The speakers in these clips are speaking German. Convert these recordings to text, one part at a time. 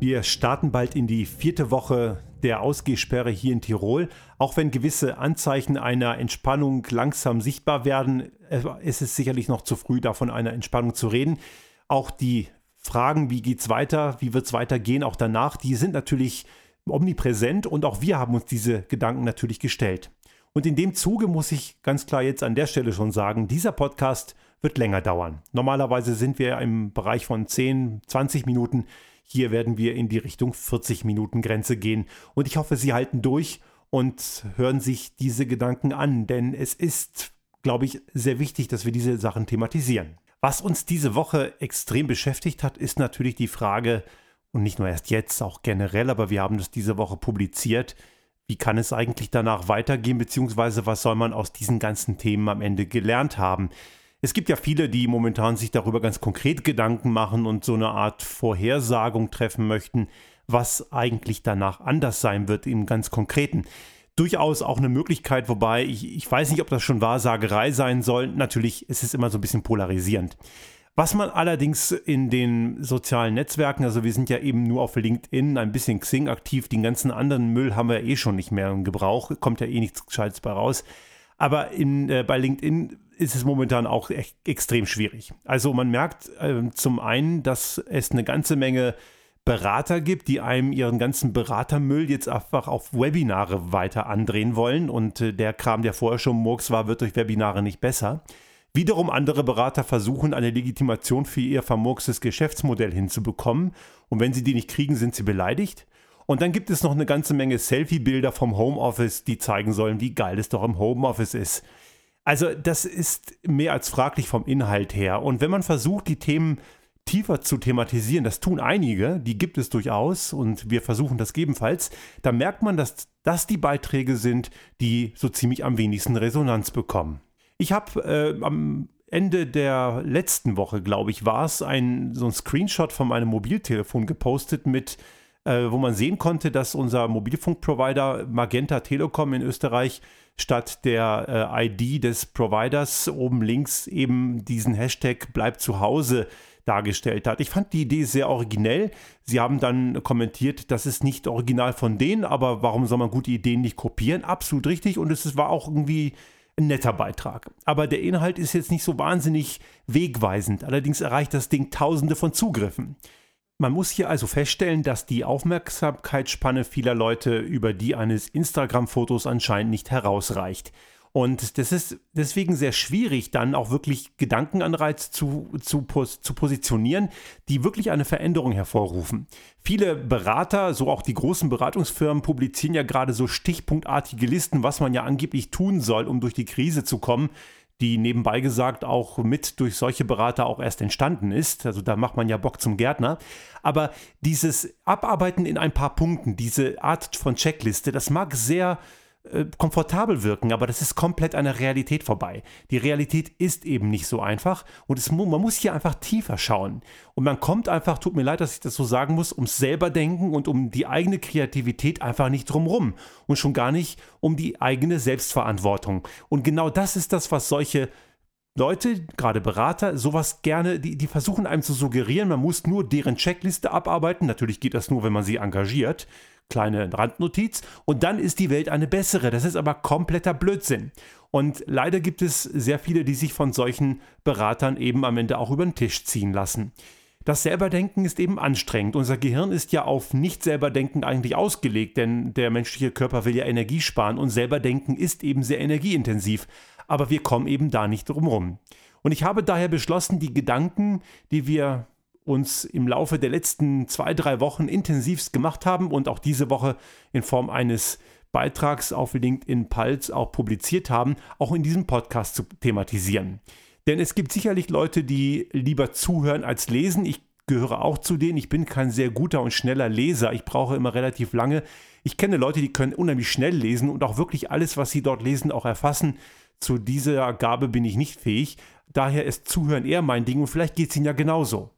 Wir starten bald in die vierte Woche der Ausgehsperre hier in Tirol. Auch wenn gewisse Anzeichen einer Entspannung langsam sichtbar werden, äh, ist es sicherlich noch zu früh, davon einer Entspannung zu reden. Auch die Fragen, wie geht es weiter, wie wird es weitergehen, auch danach, die sind natürlich omnipräsent und auch wir haben uns diese Gedanken natürlich gestellt. Und in dem Zuge muss ich ganz klar jetzt an der Stelle schon sagen, dieser Podcast wird länger dauern. Normalerweise sind wir im Bereich von 10, 20 Minuten. Hier werden wir in die Richtung 40 Minuten Grenze gehen. Und ich hoffe, Sie halten durch und hören sich diese Gedanken an, denn es ist, glaube ich, sehr wichtig, dass wir diese Sachen thematisieren. Was uns diese Woche extrem beschäftigt hat, ist natürlich die Frage, und nicht nur erst jetzt, auch generell, aber wir haben das diese Woche publiziert, wie kann es eigentlich danach weitergehen, beziehungsweise was soll man aus diesen ganzen Themen am Ende gelernt haben? Es gibt ja viele, die momentan sich darüber ganz konkret Gedanken machen und so eine Art Vorhersagung treffen möchten, was eigentlich danach anders sein wird im ganz Konkreten. Durchaus auch eine Möglichkeit, wobei ich, ich weiß nicht, ob das schon Wahrsagerei sein soll. Natürlich ist es immer so ein bisschen polarisierend. Was man allerdings in den sozialen Netzwerken, also wir sind ja eben nur auf LinkedIn, ein bisschen Xing aktiv, den ganzen anderen Müll haben wir eh schon nicht mehr im Gebrauch, kommt ja eh nichts Gescheites bei raus. Aber in, äh, bei LinkedIn ist es momentan auch echt extrem schwierig. Also man merkt äh, zum einen, dass es eine ganze Menge Berater gibt, die einem ihren ganzen Beratermüll jetzt einfach auf Webinare weiter andrehen wollen und äh, der Kram, der vorher schon Murks war, wird durch Webinare nicht besser. Wiederum andere Berater versuchen, eine Legitimation für ihr vermurkstes Geschäftsmodell hinzubekommen und wenn sie die nicht kriegen, sind sie beleidigt. Und dann gibt es noch eine ganze Menge Selfie-Bilder vom Homeoffice, die zeigen sollen, wie geil es doch im Homeoffice ist. Also das ist mehr als fraglich vom Inhalt her. Und wenn man versucht, die Themen tiefer zu thematisieren, das tun einige, die gibt es durchaus und wir versuchen das ebenfalls, dann merkt man, dass das die Beiträge sind, die so ziemlich am wenigsten Resonanz bekommen. Ich habe äh, am Ende der letzten Woche, glaube ich, war es, ein, so ein Screenshot von meinem Mobiltelefon gepostet mit äh, wo man sehen konnte, dass unser Mobilfunkprovider Magenta Telekom in Österreich statt der äh, ID des Providers oben links eben diesen Hashtag Bleib zu Hause dargestellt hat. Ich fand die Idee sehr originell. Sie haben dann kommentiert, das ist nicht original von denen, aber warum soll man gute Ideen nicht kopieren? Absolut richtig und es war auch irgendwie ein netter Beitrag. Aber der Inhalt ist jetzt nicht so wahnsinnig wegweisend. Allerdings erreicht das Ding tausende von Zugriffen. Man muss hier also feststellen, dass die Aufmerksamkeitsspanne vieler Leute über die eines Instagram-Fotos anscheinend nicht herausreicht. Und das ist deswegen sehr schwierig, dann auch wirklich Gedankenanreiz zu, zu, zu positionieren, die wirklich eine Veränderung hervorrufen. Viele Berater, so auch die großen Beratungsfirmen, publizieren ja gerade so stichpunktartige Listen, was man ja angeblich tun soll, um durch die Krise zu kommen die nebenbei gesagt auch mit durch solche Berater auch erst entstanden ist. Also da macht man ja Bock zum Gärtner. Aber dieses Abarbeiten in ein paar Punkten, diese Art von Checkliste, das mag sehr äh, komfortabel wirken, aber das ist komplett an der Realität vorbei. Die Realität ist eben nicht so einfach und es, man muss hier einfach tiefer schauen. Und man kommt einfach, tut mir leid, dass ich das so sagen muss, ums selber denken und um die eigene Kreativität einfach nicht drumrum und schon gar nicht um die eigene Selbstverantwortung. Und genau das ist das, was solche Leute, gerade Berater, sowas gerne, die, die versuchen einem zu suggerieren, man muss nur deren Checkliste abarbeiten. Natürlich geht das nur, wenn man sie engagiert kleine Randnotiz und dann ist die Welt eine bessere. Das ist aber kompletter Blödsinn. Und leider gibt es sehr viele, die sich von solchen Beratern eben am Ende auch über den Tisch ziehen lassen. Das Selberdenken ist eben anstrengend. Unser Gehirn ist ja auf Nicht-Selberdenken eigentlich ausgelegt, denn der menschliche Körper will ja Energie sparen und Selberdenken ist eben sehr energieintensiv. Aber wir kommen eben da nicht drum rum. Und ich habe daher beschlossen, die Gedanken, die wir uns im Laufe der letzten zwei, drei Wochen intensivst gemacht haben und auch diese Woche in Form eines Beitrags auf LinkedIn Pulse auch publiziert haben, auch in diesem Podcast zu thematisieren. Denn es gibt sicherlich Leute, die lieber zuhören als lesen. Ich gehöre auch zu denen. Ich bin kein sehr guter und schneller Leser. Ich brauche immer relativ lange. Ich kenne Leute, die können unheimlich schnell lesen und auch wirklich alles, was sie dort lesen, auch erfassen. Zu dieser Gabe bin ich nicht fähig. Daher ist Zuhören eher mein Ding und vielleicht geht es Ihnen ja genauso.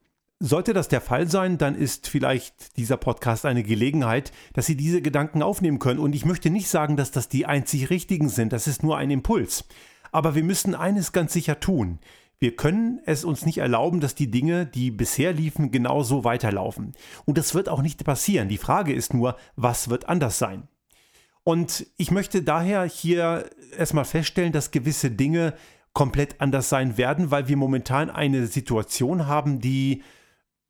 Sollte das der Fall sein, dann ist vielleicht dieser Podcast eine Gelegenheit, dass Sie diese Gedanken aufnehmen können. Und ich möchte nicht sagen, dass das die einzig richtigen sind. Das ist nur ein Impuls. Aber wir müssen eines ganz sicher tun. Wir können es uns nicht erlauben, dass die Dinge, die bisher liefen, genauso weiterlaufen. Und das wird auch nicht passieren. Die Frage ist nur, was wird anders sein? Und ich möchte daher hier erstmal feststellen, dass gewisse Dinge komplett anders sein werden, weil wir momentan eine Situation haben, die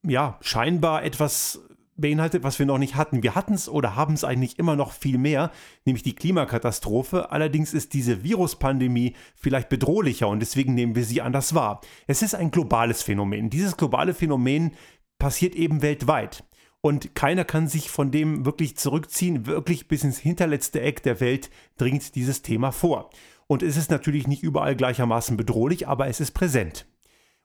ja scheinbar etwas beinhaltet, was wir noch nicht hatten. Wir hatten es oder haben es eigentlich immer noch viel mehr, nämlich die Klimakatastrophe. Allerdings ist diese Viruspandemie vielleicht bedrohlicher und deswegen nehmen wir sie anders wahr. Es ist ein globales Phänomen. Dieses globale Phänomen passiert eben weltweit. Und keiner kann sich von dem wirklich zurückziehen. Wirklich bis ins hinterletzte Eck der Welt dringt dieses Thema vor. Und es ist natürlich nicht überall gleichermaßen bedrohlich, aber es ist präsent.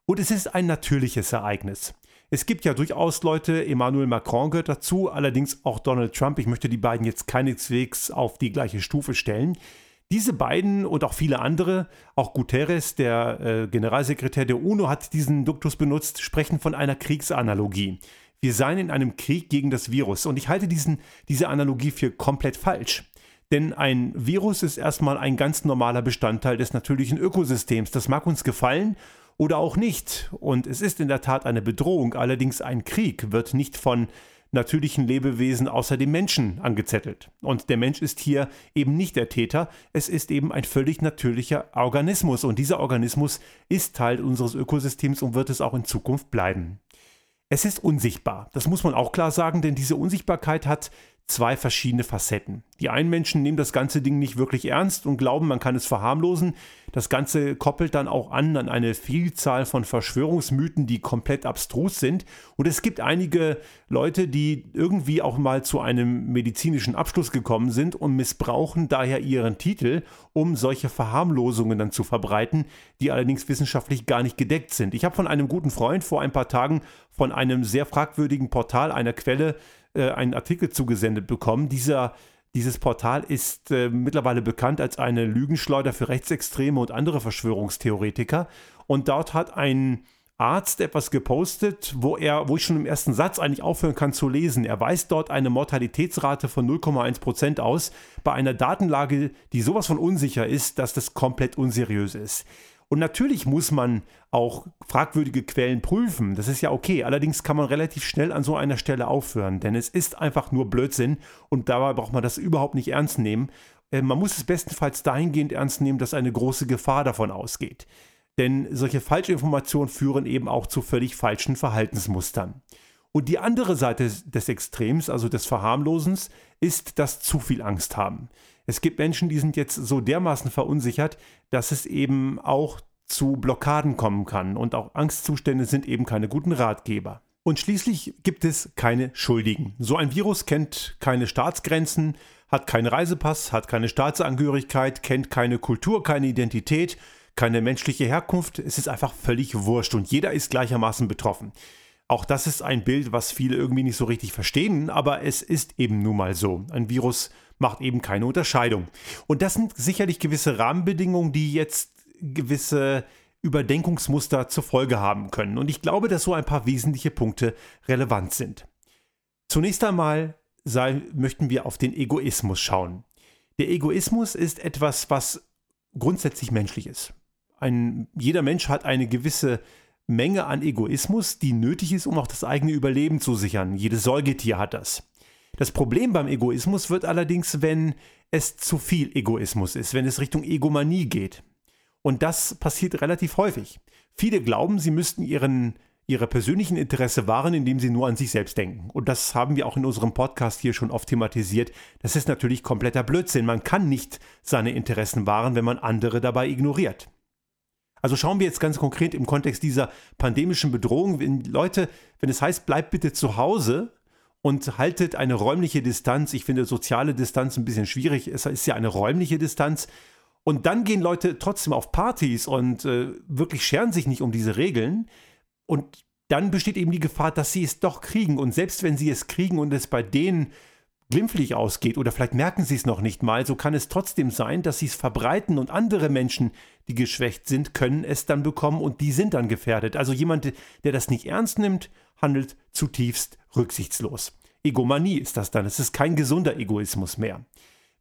Und es ist ein natürliches Ereignis. Es gibt ja durchaus Leute, Emmanuel Macron gehört dazu, allerdings auch Donald Trump. Ich möchte die beiden jetzt keineswegs auf die gleiche Stufe stellen. Diese beiden und auch viele andere, auch Guterres, der äh, Generalsekretär der UNO, hat diesen Duktus benutzt, sprechen von einer Kriegsanalogie. Wir seien in einem Krieg gegen das Virus. Und ich halte diesen, diese Analogie für komplett falsch. Denn ein Virus ist erstmal ein ganz normaler Bestandteil des natürlichen Ökosystems. Das mag uns gefallen oder auch nicht. Und es ist in der Tat eine Bedrohung, allerdings ein Krieg wird nicht von natürlichen Lebewesen außer dem Menschen angezettelt. Und der Mensch ist hier eben nicht der Täter, es ist eben ein völlig natürlicher Organismus und dieser Organismus ist Teil unseres Ökosystems und wird es auch in Zukunft bleiben. Es ist unsichtbar, das muss man auch klar sagen, denn diese Unsichtbarkeit hat zwei verschiedene Facetten. Die einen Menschen nehmen das ganze Ding nicht wirklich ernst und glauben, man kann es verharmlosen. Das Ganze koppelt dann auch an an eine Vielzahl von Verschwörungsmythen, die komplett abstrus sind. Und es gibt einige Leute, die irgendwie auch mal zu einem medizinischen Abschluss gekommen sind und missbrauchen daher ihren Titel, um solche Verharmlosungen dann zu verbreiten, die allerdings wissenschaftlich gar nicht gedeckt sind. Ich habe von einem guten Freund vor ein paar Tagen von einem sehr fragwürdigen Portal einer Quelle äh, einen Artikel zugesendet bekommen. Dieser, dieses Portal ist äh, mittlerweile bekannt als eine Lügenschleuder für Rechtsextreme und andere Verschwörungstheoretiker. Und dort hat ein Arzt etwas gepostet, wo er, wo ich schon im ersten Satz eigentlich aufhören kann zu lesen. Er weist dort eine Mortalitätsrate von 0,1% aus bei einer Datenlage, die sowas von unsicher ist, dass das komplett unseriös ist. Und natürlich muss man auch fragwürdige Quellen prüfen. Das ist ja okay. Allerdings kann man relativ schnell an so einer Stelle aufhören, denn es ist einfach nur Blödsinn und dabei braucht man das überhaupt nicht ernst nehmen. Äh, man muss es bestenfalls dahingehend ernst nehmen, dass eine große Gefahr davon ausgeht. Denn solche Falschinformationen führen eben auch zu völlig falschen Verhaltensmustern. Und die andere Seite des Extrems, also des Verharmlosens, ist das zu viel Angst haben. Es gibt Menschen, die sind jetzt so dermaßen verunsichert, dass es eben auch zu Blockaden kommen kann. Und auch Angstzustände sind eben keine guten Ratgeber. Und schließlich gibt es keine Schuldigen. So ein Virus kennt keine Staatsgrenzen, hat keinen Reisepass, hat keine Staatsangehörigkeit, kennt keine Kultur, keine Identität, keine menschliche Herkunft. Es ist einfach völlig wurscht und jeder ist gleichermaßen betroffen. Auch das ist ein Bild, was viele irgendwie nicht so richtig verstehen, aber es ist eben nun mal so. Ein Virus macht eben keine Unterscheidung. Und das sind sicherlich gewisse Rahmenbedingungen, die jetzt gewisse Überdenkungsmuster zur Folge haben können. Und ich glaube, dass so ein paar wesentliche Punkte relevant sind. Zunächst einmal sei, möchten wir auf den Egoismus schauen. Der Egoismus ist etwas, was grundsätzlich menschlich ist. Ein, jeder Mensch hat eine gewisse Menge an Egoismus, die nötig ist, um auch das eigene Überleben zu sichern. Jedes Säugetier hat das. Das Problem beim Egoismus wird allerdings, wenn es zu viel Egoismus ist, wenn es Richtung Egomanie geht. Und das passiert relativ häufig. Viele glauben, sie müssten ihren, ihre persönlichen Interesse wahren, indem sie nur an sich selbst denken. Und das haben wir auch in unserem Podcast hier schon oft thematisiert. Das ist natürlich kompletter Blödsinn. Man kann nicht seine Interessen wahren, wenn man andere dabei ignoriert. Also schauen wir jetzt ganz konkret im Kontext dieser pandemischen Bedrohung, wenn Leute, wenn es heißt, bleibt bitte zu Hause und haltet eine räumliche Distanz. Ich finde soziale Distanz ein bisschen schwierig. Es ist ja eine räumliche Distanz. Und dann gehen Leute trotzdem auf Partys und äh, wirklich scheren sich nicht um diese Regeln. Und dann besteht eben die Gefahr, dass sie es doch kriegen. Und selbst wenn sie es kriegen und es bei denen glimpflich ausgeht oder vielleicht merken sie es noch nicht mal, so kann es trotzdem sein, dass sie es verbreiten und andere Menschen, die geschwächt sind, können es dann bekommen und die sind dann gefährdet. Also jemand, der das nicht ernst nimmt, handelt zutiefst rücksichtslos. Egomanie ist das dann. Es ist kein gesunder Egoismus mehr.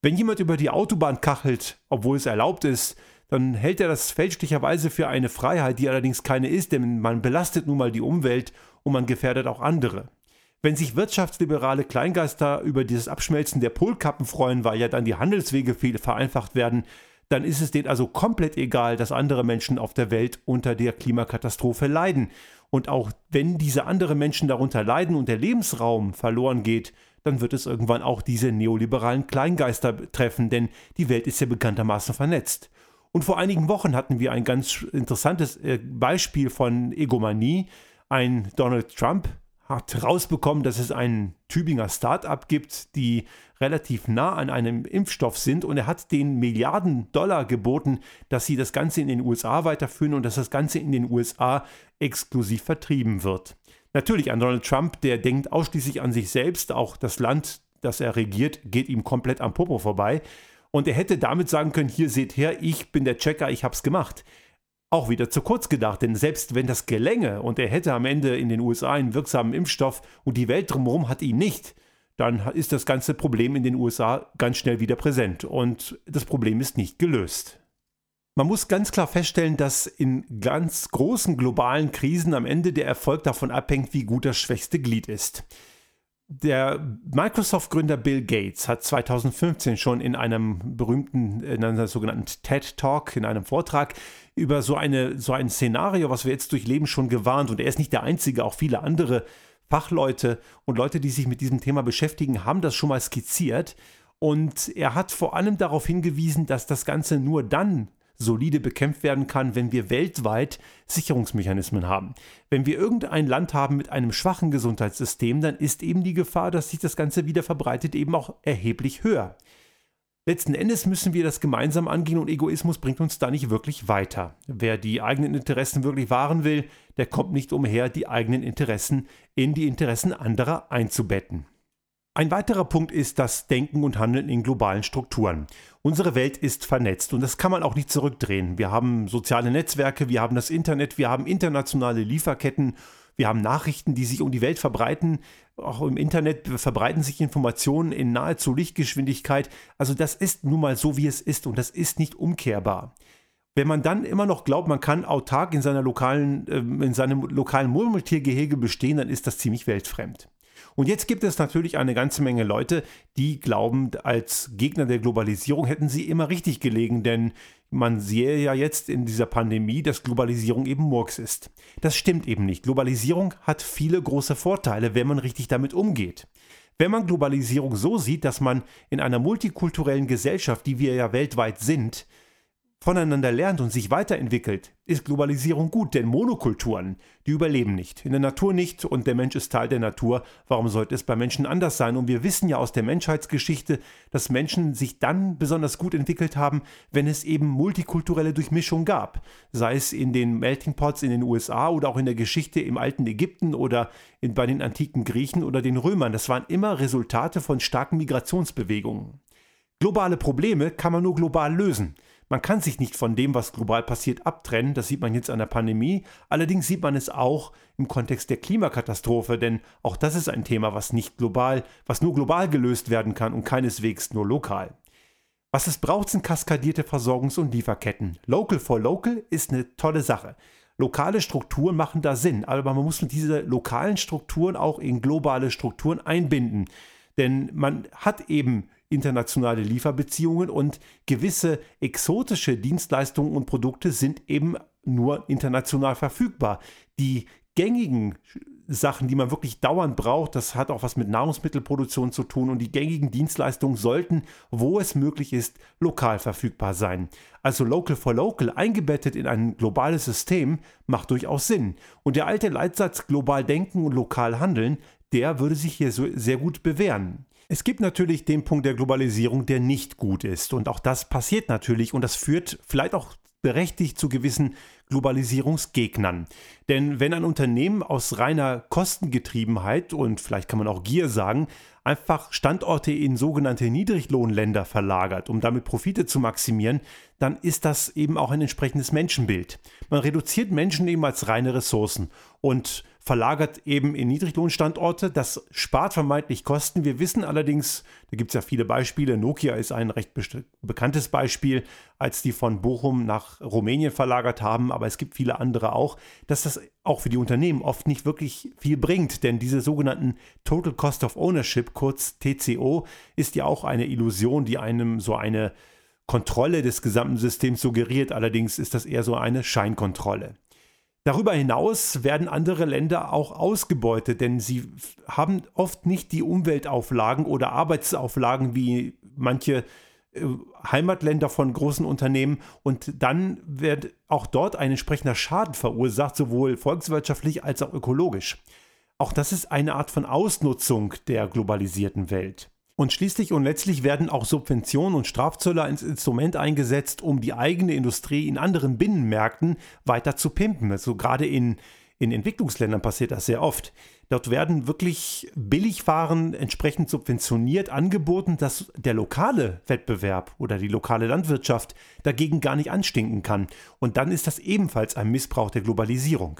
Wenn jemand über die Autobahn kachelt, obwohl es erlaubt ist, dann hält er das fälschlicherweise für eine Freiheit, die allerdings keine ist, denn man belastet nun mal die Umwelt und man gefährdet auch andere. Wenn sich wirtschaftsliberale Kleingeister über dieses Abschmelzen der Polkappen freuen, weil ja dann die Handelswege viel vereinfacht werden, dann ist es denen also komplett egal, dass andere Menschen auf der Welt unter der Klimakatastrophe leiden. Und auch wenn diese anderen Menschen darunter leiden und der Lebensraum verloren geht, dann wird es irgendwann auch diese neoliberalen Kleingeister treffen, denn die Welt ist ja bekanntermaßen vernetzt. Und vor einigen Wochen hatten wir ein ganz interessantes äh, Beispiel von Egomanie. Ein Donald Trump hat rausbekommen, dass es ein Tübinger Start-up gibt, die relativ nah an einem Impfstoff sind. Und er hat den Milliarden Dollar geboten, dass sie das Ganze in den USA weiterführen und dass das Ganze in den USA exklusiv vertrieben wird. Natürlich an Donald Trump, der denkt ausschließlich an sich selbst, auch das Land, das er regiert, geht ihm komplett am Popo vorbei. Und er hätte damit sagen können, hier seht her, ich bin der Checker, ich hab's gemacht auch wieder zu kurz gedacht, denn selbst wenn das gelänge und er hätte am Ende in den USA einen wirksamen Impfstoff und die Welt drumherum hat ihn nicht, dann ist das ganze Problem in den USA ganz schnell wieder präsent und das Problem ist nicht gelöst. Man muss ganz klar feststellen, dass in ganz großen globalen Krisen am Ende der Erfolg davon abhängt, wie gut das schwächste Glied ist. Der Microsoft-Gründer Bill Gates hat 2015 schon in einem berühmten, in einer sogenannten TED Talk, in einem Vortrag über so, eine, so ein Szenario, was wir jetzt durchleben, schon gewarnt. Und er ist nicht der Einzige, auch viele andere Fachleute und Leute, die sich mit diesem Thema beschäftigen, haben das schon mal skizziert. Und er hat vor allem darauf hingewiesen, dass das Ganze nur dann solide bekämpft werden kann, wenn wir weltweit Sicherungsmechanismen haben. Wenn wir irgendein Land haben mit einem schwachen Gesundheitssystem, dann ist eben die Gefahr, dass sich das Ganze wieder verbreitet, eben auch erheblich höher. Letzten Endes müssen wir das gemeinsam angehen und Egoismus bringt uns da nicht wirklich weiter. Wer die eigenen Interessen wirklich wahren will, der kommt nicht umher, die eigenen Interessen in die Interessen anderer einzubetten. Ein weiterer Punkt ist das Denken und Handeln in globalen Strukturen. Unsere Welt ist vernetzt und das kann man auch nicht zurückdrehen. Wir haben soziale Netzwerke, wir haben das Internet, wir haben internationale Lieferketten, wir haben Nachrichten, die sich um die Welt verbreiten. Auch im Internet verbreiten sich Informationen in nahezu Lichtgeschwindigkeit. Also das ist nun mal so, wie es ist und das ist nicht umkehrbar. Wenn man dann immer noch glaubt, man kann autark in, seiner lokalen, äh, in seinem lokalen Murmeltiergehege bestehen, dann ist das ziemlich weltfremd. Und jetzt gibt es natürlich eine ganze Menge Leute, die glauben, als Gegner der Globalisierung hätten sie immer richtig gelegen, denn man sehe ja jetzt in dieser Pandemie, dass Globalisierung eben Murks ist. Das stimmt eben nicht. Globalisierung hat viele große Vorteile, wenn man richtig damit umgeht. Wenn man Globalisierung so sieht, dass man in einer multikulturellen Gesellschaft, die wir ja weltweit sind, voneinander lernt und sich weiterentwickelt, ist Globalisierung gut, denn Monokulturen, die überleben nicht. In der Natur nicht und der Mensch ist Teil der Natur. Warum sollte es bei Menschen anders sein? Und wir wissen ja aus der Menschheitsgeschichte, dass Menschen sich dann besonders gut entwickelt haben, wenn es eben multikulturelle Durchmischung gab. Sei es in den Melting Pots in den USA oder auch in der Geschichte im alten Ägypten oder in, bei den antiken Griechen oder den Römern. Das waren immer Resultate von starken Migrationsbewegungen. Globale Probleme kann man nur global lösen. Man kann sich nicht von dem, was global passiert, abtrennen. Das sieht man jetzt an der Pandemie. Allerdings sieht man es auch im Kontext der Klimakatastrophe, denn auch das ist ein Thema, was nicht global, was nur global gelöst werden kann und keineswegs nur lokal. Was es braucht, sind kaskadierte Versorgungs- und Lieferketten. Local for Local ist eine tolle Sache. Lokale Strukturen machen da Sinn, aber man muss diese lokalen Strukturen auch in globale Strukturen einbinden. Denn man hat eben internationale Lieferbeziehungen und gewisse exotische Dienstleistungen und Produkte sind eben nur international verfügbar. Die gängigen Sachen, die man wirklich dauernd braucht, das hat auch was mit Nahrungsmittelproduktion zu tun und die gängigen Dienstleistungen sollten, wo es möglich ist, lokal verfügbar sein. Also Local for Local eingebettet in ein globales System macht durchaus Sinn. Und der alte Leitsatz global denken und lokal handeln, der würde sich hier so sehr gut bewähren. Es gibt natürlich den Punkt der Globalisierung, der nicht gut ist. Und auch das passiert natürlich und das führt vielleicht auch berechtigt zu gewissen Globalisierungsgegnern. Denn wenn ein Unternehmen aus reiner Kostengetriebenheit und vielleicht kann man auch Gier sagen, einfach Standorte in sogenannte Niedriglohnländer verlagert, um damit Profite zu maximieren, dann ist das eben auch ein entsprechendes Menschenbild. Man reduziert Menschen eben als reine Ressourcen und verlagert eben in Niedriglohnstandorte. Das spart vermeintlich Kosten. Wir wissen allerdings, da gibt es ja viele Beispiele. Nokia ist ein recht bekanntes Beispiel, als die von Bochum nach Rumänien verlagert haben, aber es gibt viele andere auch, dass das auch für die Unternehmen oft nicht wirklich viel bringt, denn diese sogenannten Total Cost of Ownership, kurz TCO, ist ja auch eine Illusion, die einem so eine Kontrolle des gesamten Systems suggeriert. Allerdings ist das eher so eine Scheinkontrolle. Darüber hinaus werden andere Länder auch ausgebeutet, denn sie haben oft nicht die Umweltauflagen oder Arbeitsauflagen wie manche äh, Heimatländer von großen Unternehmen und dann wird auch dort ein entsprechender Schaden verursacht, sowohl volkswirtschaftlich als auch ökologisch. Auch das ist eine Art von Ausnutzung der globalisierten Welt. Und schließlich und letztlich werden auch Subventionen und Strafzölle als Instrument eingesetzt, um die eigene Industrie in anderen Binnenmärkten weiter zu pimpen. Also gerade in, in Entwicklungsländern passiert das sehr oft. Dort werden wirklich Billigwaren entsprechend subventioniert angeboten, dass der lokale Wettbewerb oder die lokale Landwirtschaft dagegen gar nicht anstinken kann. Und dann ist das ebenfalls ein Missbrauch der Globalisierung.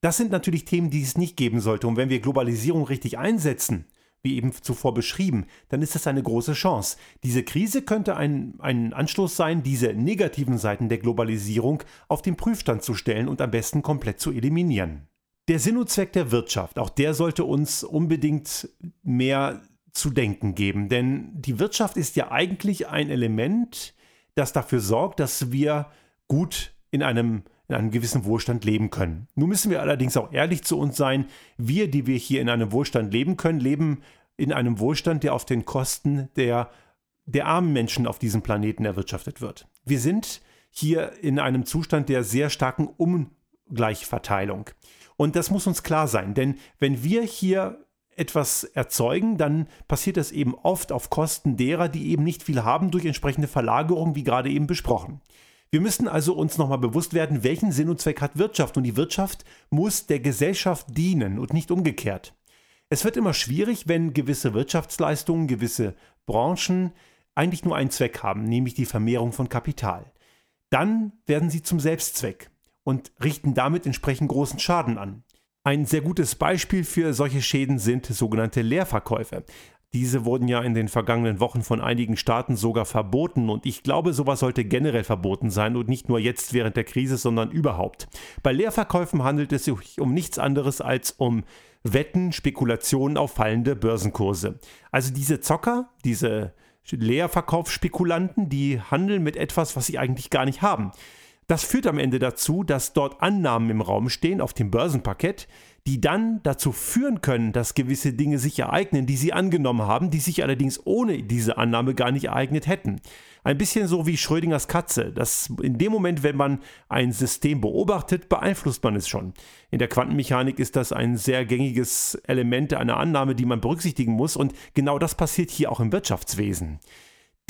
Das sind natürlich Themen, die es nicht geben sollte. Und wenn wir Globalisierung richtig einsetzen, wie eben zuvor beschrieben, dann ist das eine große Chance. Diese Krise könnte ein, ein Anstoß sein, diese negativen Seiten der Globalisierung auf den Prüfstand zu stellen und am besten komplett zu eliminieren. Der Sinn und Zweck der Wirtschaft, auch der sollte uns unbedingt mehr zu denken geben, denn die Wirtschaft ist ja eigentlich ein Element, das dafür sorgt, dass wir gut in einem in einem gewissen Wohlstand leben können. Nun müssen wir allerdings auch ehrlich zu uns sein. Wir, die wir hier in einem Wohlstand leben können, leben in einem Wohlstand, der auf den Kosten der, der armen Menschen auf diesem Planeten erwirtschaftet wird. Wir sind hier in einem Zustand der sehr starken Ungleichverteilung. Und das muss uns klar sein, denn wenn wir hier etwas erzeugen, dann passiert das eben oft auf Kosten derer, die eben nicht viel haben durch entsprechende Verlagerung, wie gerade eben besprochen. Wir müssen also uns nochmal bewusst werden, welchen Sinn und Zweck hat Wirtschaft. Und die Wirtschaft muss der Gesellschaft dienen und nicht umgekehrt. Es wird immer schwierig, wenn gewisse Wirtschaftsleistungen, gewisse Branchen eigentlich nur einen Zweck haben, nämlich die Vermehrung von Kapital. Dann werden sie zum Selbstzweck und richten damit entsprechend großen Schaden an. Ein sehr gutes Beispiel für solche Schäden sind sogenannte Leerverkäufe. Diese wurden ja in den vergangenen Wochen von einigen Staaten sogar verboten und ich glaube, sowas sollte generell verboten sein und nicht nur jetzt während der Krise, sondern überhaupt. Bei Leerverkäufen handelt es sich um nichts anderes als um Wetten, Spekulationen auf fallende Börsenkurse. Also diese Zocker, diese Leerverkaufsspekulanten, die handeln mit etwas, was sie eigentlich gar nicht haben. Das führt am Ende dazu, dass dort Annahmen im Raum stehen auf dem Börsenparkett, die dann dazu führen können, dass gewisse Dinge sich ereignen, die sie angenommen haben, die sich allerdings ohne diese Annahme gar nicht ereignet hätten. Ein bisschen so wie Schrödingers Katze. Das in dem Moment, wenn man ein System beobachtet, beeinflusst man es schon. In der Quantenmechanik ist das ein sehr gängiges Element einer Annahme, die man berücksichtigen muss. Und genau das passiert hier auch im Wirtschaftswesen.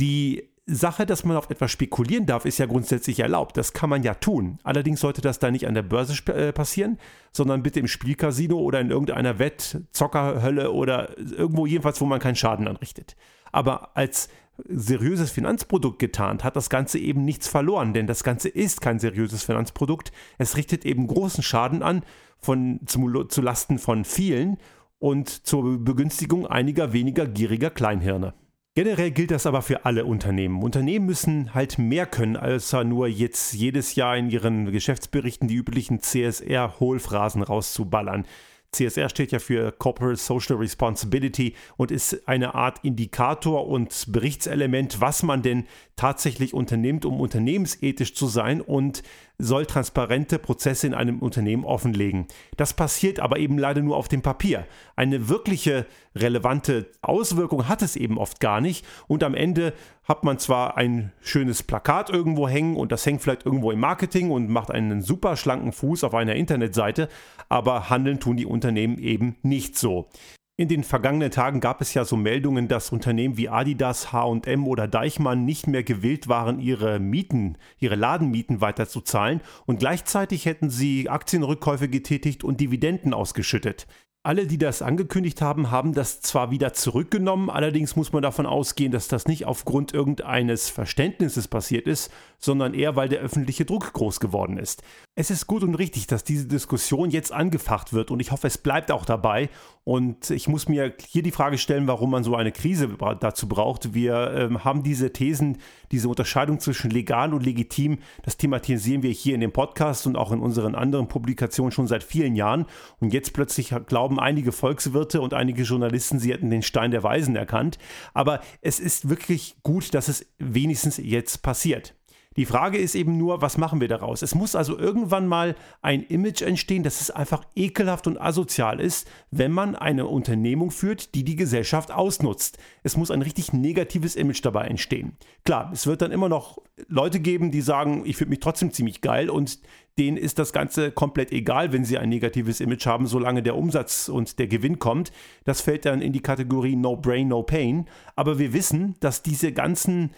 Die Sache, dass man auf etwas spekulieren darf, ist ja grundsätzlich erlaubt. Das kann man ja tun. Allerdings sollte das da nicht an der Börse äh, passieren, sondern bitte im Spielcasino oder in irgendeiner Wettzockerhölle oder irgendwo jedenfalls, wo man keinen Schaden anrichtet. Aber als seriöses Finanzprodukt getarnt, hat das Ganze eben nichts verloren, denn das Ganze ist kein seriöses Finanzprodukt. Es richtet eben großen Schaden an von, zu, zu Lasten von vielen und zur Begünstigung einiger weniger gieriger Kleinhirne. Generell gilt das aber für alle Unternehmen. Unternehmen müssen halt mehr können, als nur jetzt jedes Jahr in ihren Geschäftsberichten die üblichen CSR-Hohlphrasen rauszuballern. CSR steht ja für Corporate Social Responsibility und ist eine Art Indikator und Berichtselement, was man denn tatsächlich unternimmt, um unternehmensethisch zu sein und soll transparente Prozesse in einem Unternehmen offenlegen. Das passiert aber eben leider nur auf dem Papier. Eine wirkliche relevante Auswirkung hat es eben oft gar nicht und am Ende hat man zwar ein schönes Plakat irgendwo hängen und das hängt vielleicht irgendwo im Marketing und macht einen super schlanken Fuß auf einer Internetseite, aber handeln tun die Unternehmen eben nicht so. In den vergangenen Tagen gab es ja so Meldungen, dass Unternehmen wie Adidas, HM oder Deichmann nicht mehr gewillt waren, ihre Mieten, ihre Ladenmieten weiterzuzahlen und gleichzeitig hätten sie Aktienrückkäufe getätigt und Dividenden ausgeschüttet. Alle, die das angekündigt haben, haben das zwar wieder zurückgenommen, allerdings muss man davon ausgehen, dass das nicht aufgrund irgendeines Verständnisses passiert ist, sondern eher, weil der öffentliche Druck groß geworden ist. Es ist gut und richtig, dass diese Diskussion jetzt angefacht wird und ich hoffe, es bleibt auch dabei. Und ich muss mir hier die Frage stellen, warum man so eine Krise dazu braucht. Wir ähm, haben diese Thesen, diese Unterscheidung zwischen legal und legitim, das thematisieren wir hier in dem Podcast und auch in unseren anderen Publikationen schon seit vielen Jahren. Und jetzt plötzlich glauben einige Volkswirte und einige Journalisten, sie hätten den Stein der Weisen erkannt. Aber es ist wirklich gut, dass es wenigstens jetzt passiert. Die Frage ist eben nur, was machen wir daraus? Es muss also irgendwann mal ein Image entstehen, dass es einfach ekelhaft und asozial ist, wenn man eine Unternehmung führt, die die Gesellschaft ausnutzt. Es muss ein richtig negatives Image dabei entstehen. Klar, es wird dann immer noch Leute geben, die sagen, ich finde mich trotzdem ziemlich geil und denen ist das Ganze komplett egal, wenn sie ein negatives Image haben, solange der Umsatz und der Gewinn kommt. Das fällt dann in die Kategorie No Brain, No Pain. Aber wir wissen, dass diese ganzen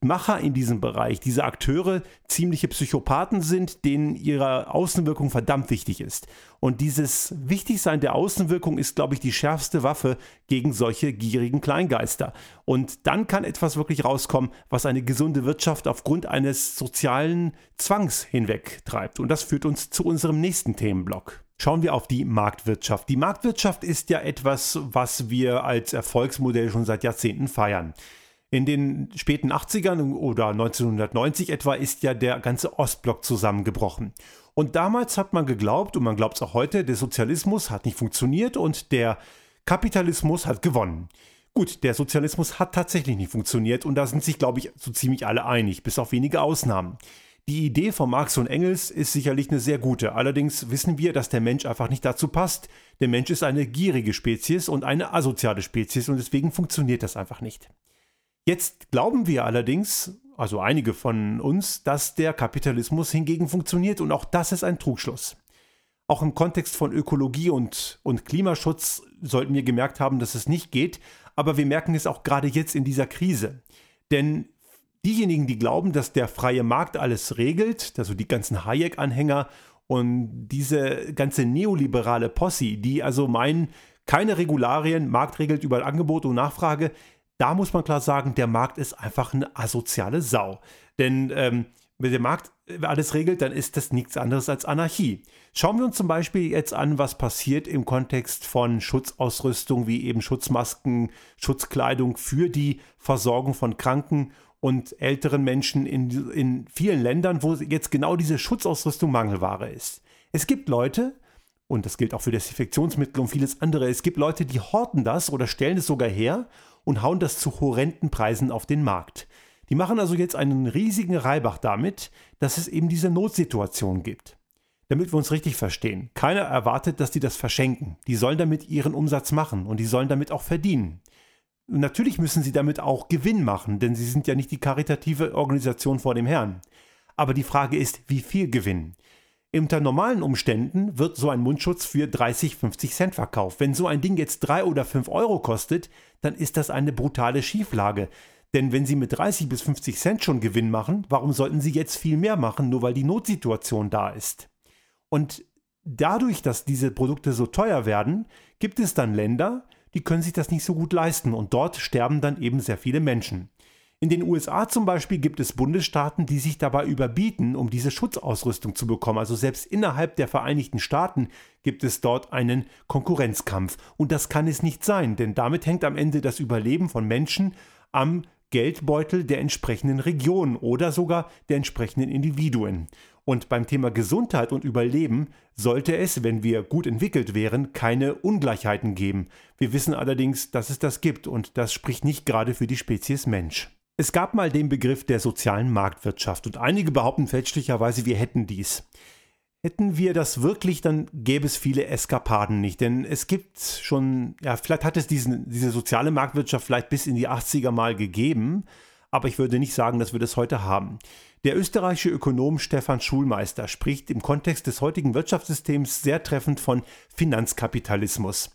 Macher in diesem Bereich, diese Akteure, ziemliche Psychopathen sind, denen ihre Außenwirkung verdammt wichtig ist. Und dieses Wichtigsein der Außenwirkung ist, glaube ich, die schärfste Waffe gegen solche gierigen Kleingeister. Und dann kann etwas wirklich rauskommen, was eine gesunde Wirtschaft aufgrund eines sozialen Zwangs hinwegtreibt. Und das führt uns zu unserem nächsten Themenblock. Schauen wir auf die Marktwirtschaft. Die Marktwirtschaft ist ja etwas, was wir als Erfolgsmodell schon seit Jahrzehnten feiern. In den späten 80ern oder 1990 etwa ist ja der ganze Ostblock zusammengebrochen. Und damals hat man geglaubt, und man glaubt es auch heute, der Sozialismus hat nicht funktioniert und der Kapitalismus hat gewonnen. Gut, der Sozialismus hat tatsächlich nicht funktioniert und da sind sich, glaube ich, so ziemlich alle einig, bis auf wenige Ausnahmen. Die Idee von Marx und Engels ist sicherlich eine sehr gute. Allerdings wissen wir, dass der Mensch einfach nicht dazu passt. Der Mensch ist eine gierige Spezies und eine asoziale Spezies und deswegen funktioniert das einfach nicht. Jetzt glauben wir allerdings, also einige von uns, dass der Kapitalismus hingegen funktioniert und auch das ist ein Trugschluss. Auch im Kontext von Ökologie und, und Klimaschutz sollten wir gemerkt haben, dass es nicht geht, aber wir merken es auch gerade jetzt in dieser Krise. Denn diejenigen, die glauben, dass der freie Markt alles regelt, also die ganzen Hayek-Anhänger und diese ganze neoliberale Posse, die also meinen, keine Regularien, Markt regelt über Angebot und Nachfrage, da muss man klar sagen, der Markt ist einfach eine asoziale Sau. Denn ähm, wenn der Markt alles regelt, dann ist das nichts anderes als Anarchie. Schauen wir uns zum Beispiel jetzt an, was passiert im Kontext von Schutzausrüstung wie eben Schutzmasken, Schutzkleidung für die Versorgung von Kranken und älteren Menschen in, in vielen Ländern, wo jetzt genau diese Schutzausrüstung Mangelware ist. Es gibt Leute, und das gilt auch für Desinfektionsmittel und vieles andere, es gibt Leute, die horten das oder stellen es sogar her und hauen das zu horrenden Preisen auf den Markt. Die machen also jetzt einen riesigen Reibach damit, dass es eben diese Notsituation gibt. Damit wir uns richtig verstehen, keiner erwartet, dass die das verschenken. Die sollen damit ihren Umsatz machen und die sollen damit auch verdienen. natürlich müssen sie damit auch Gewinn machen, denn sie sind ja nicht die karitative Organisation vor dem Herrn. Aber die Frage ist, wie viel Gewinn? Unter normalen Umständen wird so ein Mundschutz für 30, 50 Cent verkauft. Wenn so ein Ding jetzt 3 oder 5 Euro kostet, dann ist das eine brutale Schieflage. Denn wenn Sie mit 30 bis 50 Cent schon Gewinn machen, warum sollten Sie jetzt viel mehr machen, nur weil die Notsituation da ist? Und dadurch, dass diese Produkte so teuer werden, gibt es dann Länder, die können sich das nicht so gut leisten und dort sterben dann eben sehr viele Menschen. In den USA zum Beispiel gibt es Bundesstaaten, die sich dabei überbieten, um diese Schutzausrüstung zu bekommen. Also selbst innerhalb der Vereinigten Staaten gibt es dort einen Konkurrenzkampf. Und das kann es nicht sein, denn damit hängt am Ende das Überleben von Menschen am Geldbeutel der entsprechenden Region oder sogar der entsprechenden Individuen. Und beim Thema Gesundheit und Überleben sollte es, wenn wir gut entwickelt wären, keine Ungleichheiten geben. Wir wissen allerdings, dass es das gibt und das spricht nicht gerade für die Spezies Mensch. Es gab mal den Begriff der sozialen Marktwirtschaft und einige behaupten fälschlicherweise, wir hätten dies. Hätten wir das wirklich, dann gäbe es viele Eskapaden nicht. Denn es gibt schon, ja, vielleicht hat es diesen, diese soziale Marktwirtschaft vielleicht bis in die 80er mal gegeben, aber ich würde nicht sagen, dass wir das heute haben. Der österreichische Ökonom Stefan Schulmeister spricht im Kontext des heutigen Wirtschaftssystems sehr treffend von Finanzkapitalismus.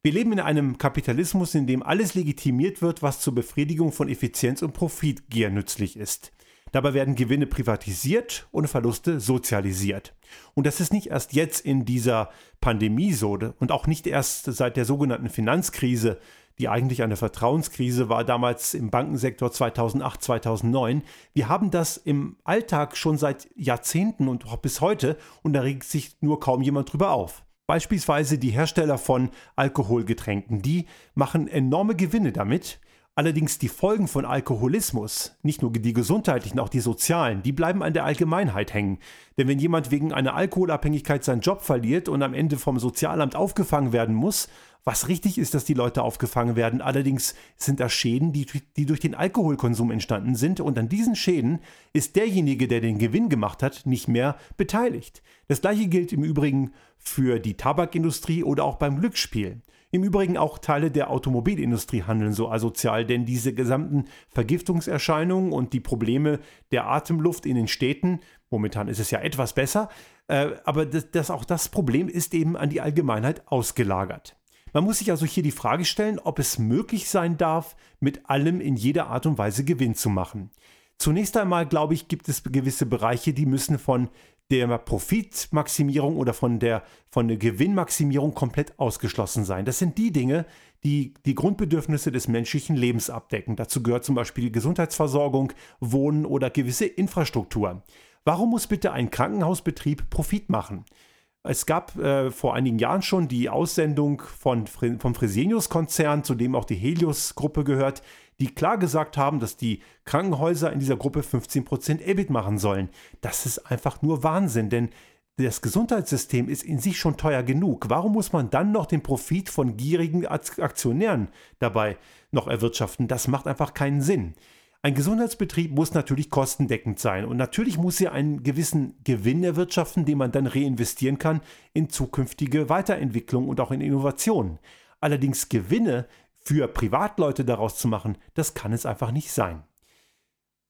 Wir leben in einem Kapitalismus, in dem alles legitimiert wird, was zur Befriedigung von Effizienz und Profitgier nützlich ist. Dabei werden Gewinne privatisiert und Verluste sozialisiert. Und das ist nicht erst jetzt in dieser Pandemie so und auch nicht erst seit der sogenannten Finanzkrise, die eigentlich eine Vertrauenskrise war damals im Bankensektor 2008, 2009. Wir haben das im Alltag schon seit Jahrzehnten und auch bis heute und da regt sich nur kaum jemand drüber auf. Beispielsweise die Hersteller von Alkoholgetränken, die machen enorme Gewinne damit. Allerdings die Folgen von Alkoholismus, nicht nur die gesundheitlichen, auch die sozialen, die bleiben an der Allgemeinheit hängen. Denn wenn jemand wegen einer Alkoholabhängigkeit seinen Job verliert und am Ende vom Sozialamt aufgefangen werden muss, was richtig ist, dass die Leute aufgefangen werden, allerdings sind das Schäden, die, die durch den Alkoholkonsum entstanden sind und an diesen Schäden ist derjenige, der den Gewinn gemacht hat, nicht mehr beteiligt. Das gleiche gilt im Übrigen für die Tabakindustrie oder auch beim Glücksspiel. Im Übrigen auch Teile der Automobilindustrie handeln so asozial, denn diese gesamten Vergiftungserscheinungen und die Probleme der Atemluft in den Städten, momentan ist es ja etwas besser, äh, aber das, das, auch das Problem ist eben an die Allgemeinheit ausgelagert. Man muss sich also hier die Frage stellen, ob es möglich sein darf, mit allem in jeder Art und Weise Gewinn zu machen. Zunächst einmal, glaube ich, gibt es gewisse Bereiche, die müssen von der Profitmaximierung oder von der, von der Gewinnmaximierung komplett ausgeschlossen sein. Das sind die Dinge, die die Grundbedürfnisse des menschlichen Lebens abdecken. Dazu gehört zum Beispiel Gesundheitsversorgung, Wohnen oder gewisse Infrastruktur. Warum muss bitte ein Krankenhausbetrieb Profit machen? Es gab äh, vor einigen Jahren schon die Aussendung von, vom Fresenius-Konzern, zu dem auch die Helios-Gruppe gehört, die klar gesagt haben, dass die Krankenhäuser in dieser Gruppe 15% EBIT machen sollen. Das ist einfach nur Wahnsinn, denn das Gesundheitssystem ist in sich schon teuer genug. Warum muss man dann noch den Profit von gierigen Aktionären dabei noch erwirtschaften? Das macht einfach keinen Sinn. Ein Gesundheitsbetrieb muss natürlich kostendeckend sein und natürlich muss er einen gewissen Gewinn erwirtschaften, den man dann reinvestieren kann in zukünftige Weiterentwicklung und auch in Innovation. Allerdings Gewinne für Privatleute daraus zu machen, das kann es einfach nicht sein.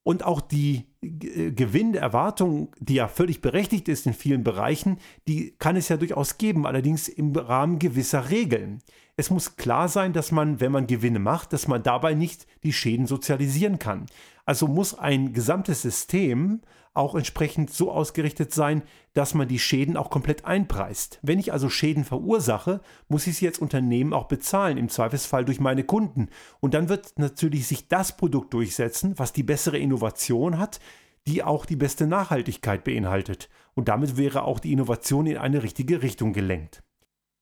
Und auch die äh, Gewinnerwartung, die ja völlig berechtigt ist in vielen Bereichen, die kann es ja durchaus geben, allerdings im Rahmen gewisser Regeln. Es muss klar sein, dass man, wenn man Gewinne macht, dass man dabei nicht die Schäden sozialisieren kann. Also muss ein gesamtes System auch entsprechend so ausgerichtet sein, dass man die Schäden auch komplett einpreist. Wenn ich also Schäden verursache, muss ich sie als Unternehmen auch bezahlen, im Zweifelsfall durch meine Kunden. Und dann wird natürlich sich das Produkt durchsetzen, was die bessere Innovation hat, die auch die beste Nachhaltigkeit beinhaltet. Und damit wäre auch die Innovation in eine richtige Richtung gelenkt.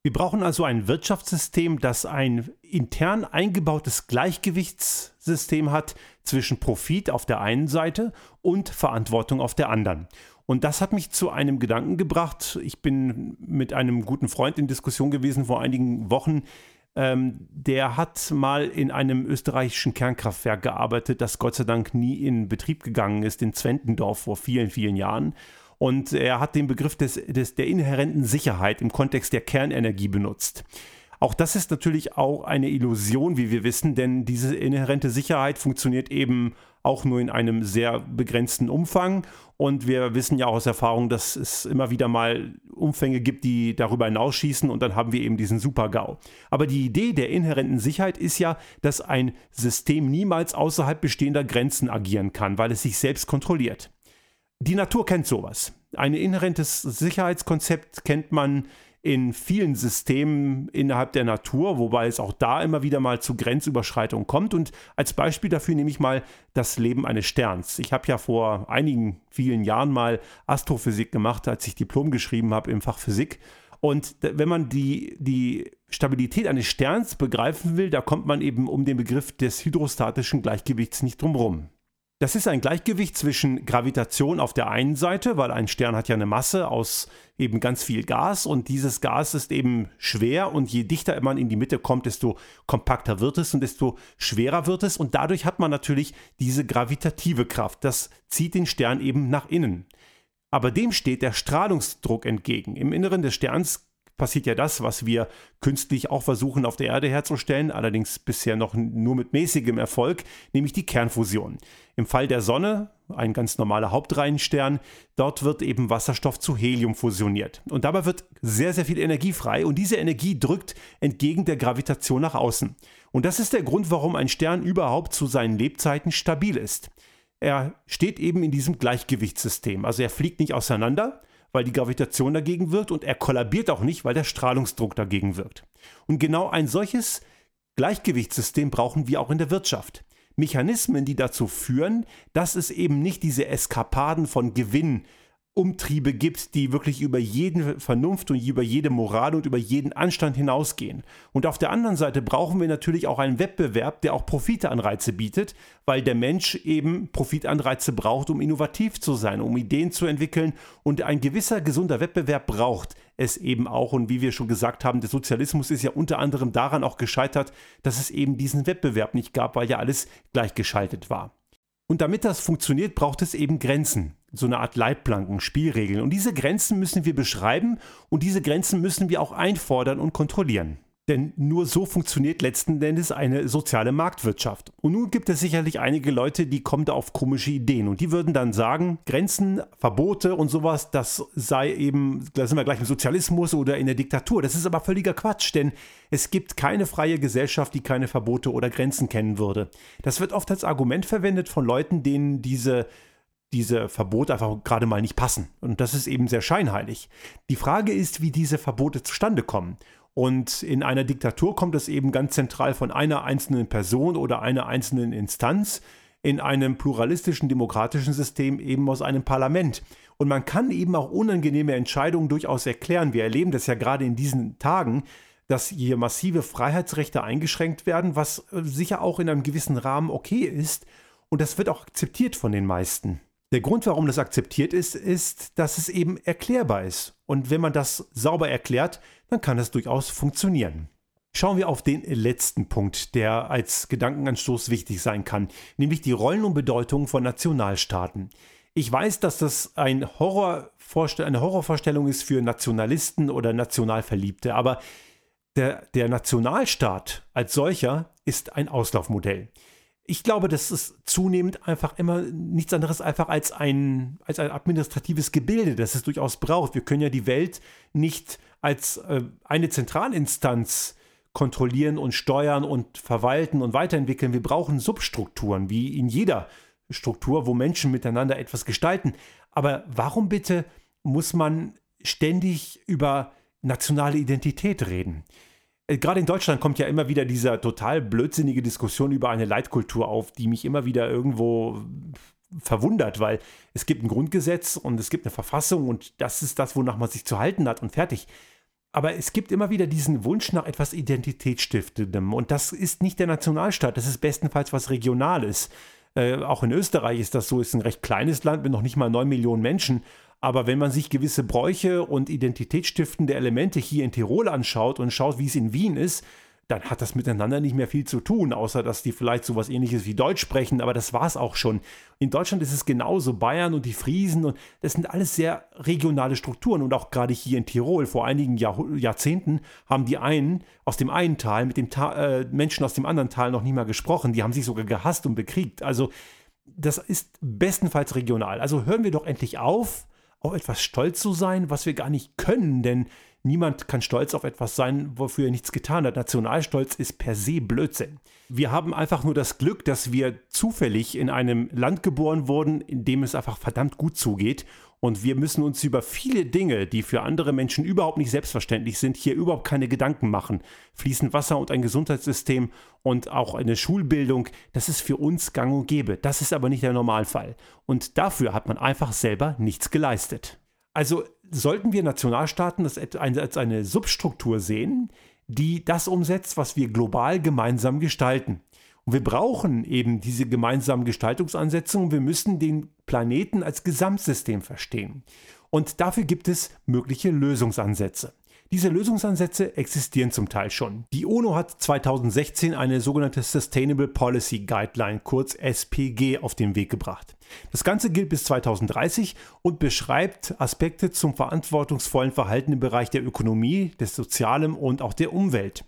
Wir brauchen also ein Wirtschaftssystem, das ein intern eingebautes Gleichgewichtssystem hat zwischen Profit auf der einen Seite und Verantwortung auf der anderen. Und das hat mich zu einem Gedanken gebracht. Ich bin mit einem guten Freund in Diskussion gewesen vor einigen Wochen. Ähm, der hat mal in einem österreichischen Kernkraftwerk gearbeitet, das Gott sei Dank nie in Betrieb gegangen ist, in Zwentendorf vor vielen, vielen Jahren. Und er hat den Begriff des, des, der inhärenten Sicherheit im Kontext der Kernenergie benutzt. Auch das ist natürlich auch eine Illusion, wie wir wissen, denn diese inhärente Sicherheit funktioniert eben auch nur in einem sehr begrenzten Umfang. Und wir wissen ja auch aus Erfahrung, dass es immer wieder mal Umfänge gibt, die darüber hinausschießen und dann haben wir eben diesen Super-GAU. Aber die Idee der inhärenten Sicherheit ist ja, dass ein System niemals außerhalb bestehender Grenzen agieren kann, weil es sich selbst kontrolliert. Die Natur kennt sowas. Ein inhärentes Sicherheitskonzept kennt man in vielen Systemen innerhalb der Natur, wobei es auch da immer wieder mal zu Grenzüberschreitungen kommt. Und als Beispiel dafür nehme ich mal das Leben eines Sterns. Ich habe ja vor einigen vielen Jahren mal Astrophysik gemacht, als ich Diplom geschrieben habe im Fach Physik. Und wenn man die, die Stabilität eines Sterns begreifen will, da kommt man eben um den Begriff des hydrostatischen Gleichgewichts nicht drum das ist ein Gleichgewicht zwischen Gravitation auf der einen Seite, weil ein Stern hat ja eine Masse aus eben ganz viel Gas und dieses Gas ist eben schwer und je dichter man in die Mitte kommt, desto kompakter wird es und desto schwerer wird es und dadurch hat man natürlich diese gravitative Kraft. Das zieht den Stern eben nach innen. Aber dem steht der Strahlungsdruck entgegen. Im Inneren des Sterns passiert ja das, was wir künstlich auch versuchen auf der Erde herzustellen, allerdings bisher noch nur mit mäßigem Erfolg, nämlich die Kernfusion. Im Fall der Sonne, ein ganz normaler Hauptreihenstern, dort wird eben Wasserstoff zu Helium fusioniert. Und dabei wird sehr, sehr viel Energie frei und diese Energie drückt entgegen der Gravitation nach außen. Und das ist der Grund, warum ein Stern überhaupt zu seinen Lebzeiten stabil ist. Er steht eben in diesem Gleichgewichtssystem. Also er fliegt nicht auseinander, weil die Gravitation dagegen wirkt und er kollabiert auch nicht, weil der Strahlungsdruck dagegen wirkt. Und genau ein solches Gleichgewichtssystem brauchen wir auch in der Wirtschaft. Mechanismen, die dazu führen, dass es eben nicht diese Eskapaden von Gewinn Umtriebe gibt, die wirklich über jeden Vernunft und über jede Moral und über jeden Anstand hinausgehen. Und auf der anderen Seite brauchen wir natürlich auch einen Wettbewerb, der auch Profiteanreize bietet, weil der Mensch eben Profitanreize braucht, um innovativ zu sein, um Ideen zu entwickeln. Und ein gewisser gesunder Wettbewerb braucht es eben auch. Und wie wir schon gesagt haben, der Sozialismus ist ja unter anderem daran auch gescheitert, dass es eben diesen Wettbewerb nicht gab, weil ja alles gleichgeschaltet war. Und damit das funktioniert, braucht es eben Grenzen, so eine Art Leitplanken, Spielregeln. Und diese Grenzen müssen wir beschreiben und diese Grenzen müssen wir auch einfordern und kontrollieren. Denn nur so funktioniert letzten Endes eine soziale Marktwirtschaft. Und nun gibt es sicherlich einige Leute, die kommen da auf komische Ideen und die würden dann sagen, Grenzen, Verbote und sowas, das sei eben, da sind wir gleich im Sozialismus oder in der Diktatur. Das ist aber völliger Quatsch, denn es gibt keine freie Gesellschaft, die keine Verbote oder Grenzen kennen würde. Das wird oft als Argument verwendet von Leuten, denen diese diese Verbote einfach gerade mal nicht passen. Und das ist eben sehr scheinheilig. Die Frage ist, wie diese Verbote zustande kommen. Und in einer Diktatur kommt es eben ganz zentral von einer einzelnen Person oder einer einzelnen Instanz, in einem pluralistischen demokratischen System eben aus einem Parlament. Und man kann eben auch unangenehme Entscheidungen durchaus erklären. Wir erleben das ja gerade in diesen Tagen, dass hier massive Freiheitsrechte eingeschränkt werden, was sicher auch in einem gewissen Rahmen okay ist. Und das wird auch akzeptiert von den meisten. Der Grund, warum das akzeptiert ist, ist, dass es eben erklärbar ist. Und wenn man das sauber erklärt, dann kann es durchaus funktionieren. Schauen wir auf den letzten Punkt, der als Gedankenanstoß wichtig sein kann, nämlich die Rollen und Bedeutung von Nationalstaaten. Ich weiß, dass das ein eine Horrorvorstellung ist für Nationalisten oder Nationalverliebte, aber der, der Nationalstaat als solcher ist ein Auslaufmodell ich glaube, das ist zunehmend einfach immer nichts anderes einfach als ein, als ein administratives Gebilde, das es durchaus braucht. Wir können ja die Welt nicht als äh, eine Zentralinstanz kontrollieren und steuern und verwalten und weiterentwickeln. Wir brauchen Substrukturen, wie in jeder Struktur, wo Menschen miteinander etwas gestalten. Aber warum bitte muss man ständig über nationale Identität reden? Äh, gerade in Deutschland kommt ja immer wieder diese total blödsinnige Diskussion über eine Leitkultur auf, die mich immer wieder irgendwo verwundert, weil es gibt ein Grundgesetz und es gibt eine Verfassung und das ist das, wonach man sich zu halten hat und fertig. Aber es gibt immer wieder diesen Wunsch nach etwas Identitätsstiftendem und das ist nicht der Nationalstaat, das ist bestenfalls was Regionales. Äh, auch in Österreich ist das so, ist ein recht kleines Land mit noch nicht mal 9 Millionen Menschen aber wenn man sich gewisse Bräuche und identitätsstiftende Elemente hier in Tirol anschaut und schaut, wie es in Wien ist, dann hat das miteinander nicht mehr viel zu tun, außer dass die vielleicht so was ähnliches wie Deutsch sprechen, aber das war es auch schon. In Deutschland ist es genauso, Bayern und die Friesen und das sind alles sehr regionale Strukturen und auch gerade hier in Tirol vor einigen Jahr, Jahrzehnten haben die einen aus dem einen Tal mit Ta äh, Menschen aus dem anderen Tal noch nie mal gesprochen, die haben sich sogar gehasst und bekriegt. Also das ist bestenfalls regional. Also hören wir doch endlich auf, auf etwas stolz zu sein, was wir gar nicht können, denn niemand kann stolz auf etwas sein, wofür er nichts getan hat. Nationalstolz ist per se Blödsinn. Wir haben einfach nur das Glück, dass wir zufällig in einem Land geboren wurden, in dem es einfach verdammt gut zugeht und wir müssen uns über viele Dinge, die für andere Menschen überhaupt nicht selbstverständlich sind, hier überhaupt keine Gedanken machen. Fließend Wasser und ein Gesundheitssystem und auch eine Schulbildung, das ist für uns gang und gäbe. Das ist aber nicht der Normalfall. Und dafür hat man einfach selber nichts geleistet. Also sollten wir Nationalstaaten das als eine Substruktur sehen, die das umsetzt, was wir global gemeinsam gestalten. Und wir brauchen eben diese gemeinsamen Gestaltungsansätze und wir müssen den Planeten als Gesamtsystem verstehen. Und dafür gibt es mögliche Lösungsansätze. Diese Lösungsansätze existieren zum Teil schon. Die UNO hat 2016 eine sogenannte Sustainable Policy Guideline, kurz SPG, auf den Weg gebracht. Das Ganze gilt bis 2030 und beschreibt Aspekte zum verantwortungsvollen Verhalten im Bereich der Ökonomie, des Sozialen und auch der Umwelt.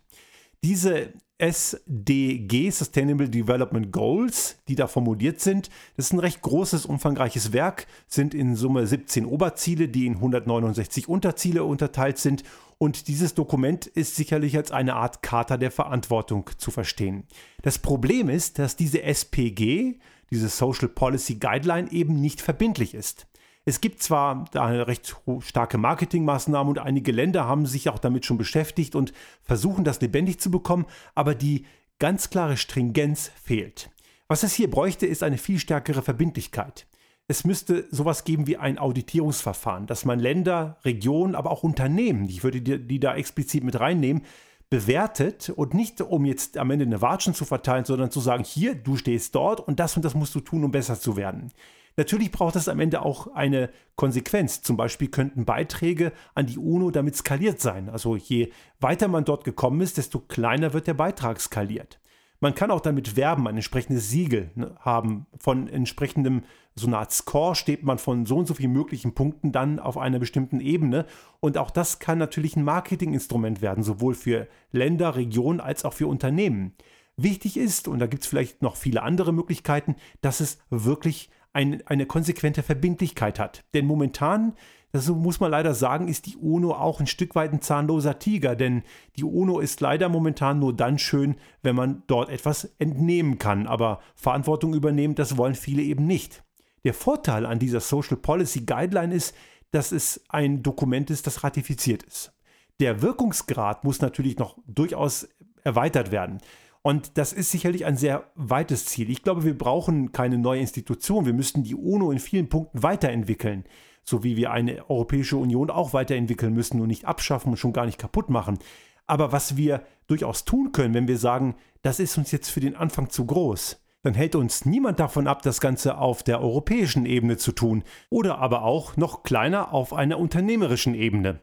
Diese SDG, Sustainable Development Goals, die da formuliert sind. Das ist ein recht großes, umfangreiches Werk, sind in Summe 17 Oberziele, die in 169 Unterziele unterteilt sind. Und dieses Dokument ist sicherlich als eine Art Charta der Verantwortung zu verstehen. Das Problem ist, dass diese SPG, diese Social Policy Guideline, eben nicht verbindlich ist. Es gibt zwar eine recht starke Marketingmaßnahmen und einige Länder haben sich auch damit schon beschäftigt und versuchen das lebendig zu bekommen, aber die ganz klare Stringenz fehlt. Was es hier bräuchte, ist eine viel stärkere Verbindlichkeit. Es müsste sowas geben wie ein Auditierungsverfahren, dass man Länder, Regionen, aber auch Unternehmen, ich würde die, die da explizit mit reinnehmen, bewertet und nicht um jetzt am Ende eine Watschen zu verteilen, sondern zu sagen, hier, du stehst dort und das und das musst du tun, um besser zu werden. Natürlich braucht es am Ende auch eine Konsequenz. Zum Beispiel könnten Beiträge an die UNO damit skaliert sein. Also je weiter man dort gekommen ist, desto kleiner wird der Beitrag skaliert. Man kann auch damit werben, ein entsprechendes Siegel ne, haben. Von entsprechendem, so eine Art Score steht man von so und so vielen möglichen Punkten dann auf einer bestimmten Ebene. Und auch das kann natürlich ein Marketinginstrument werden, sowohl für Länder, Regionen als auch für Unternehmen. Wichtig ist, und da gibt es vielleicht noch viele andere Möglichkeiten, dass es wirklich ein, eine konsequente Verbindlichkeit hat. Denn momentan, das muss man leider sagen, ist die UNO auch ein Stück weit ein zahnloser Tiger, denn die UNO ist leider momentan nur dann schön, wenn man dort etwas entnehmen kann. Aber Verantwortung übernehmen, das wollen viele eben nicht. Der Vorteil an dieser Social Policy Guideline ist, dass es ein Dokument ist, das ratifiziert ist. Der Wirkungsgrad muss natürlich noch durchaus erweitert werden. Und das ist sicherlich ein sehr weites Ziel. Ich glaube, wir brauchen keine neue Institution. Wir müssten die UNO in vielen Punkten weiterentwickeln, so wie wir eine Europäische Union auch weiterentwickeln müssen und nicht abschaffen und schon gar nicht kaputt machen. Aber was wir durchaus tun können, wenn wir sagen, das ist uns jetzt für den Anfang zu groß, dann hält uns niemand davon ab, das Ganze auf der europäischen Ebene zu tun oder aber auch noch kleiner auf einer unternehmerischen Ebene.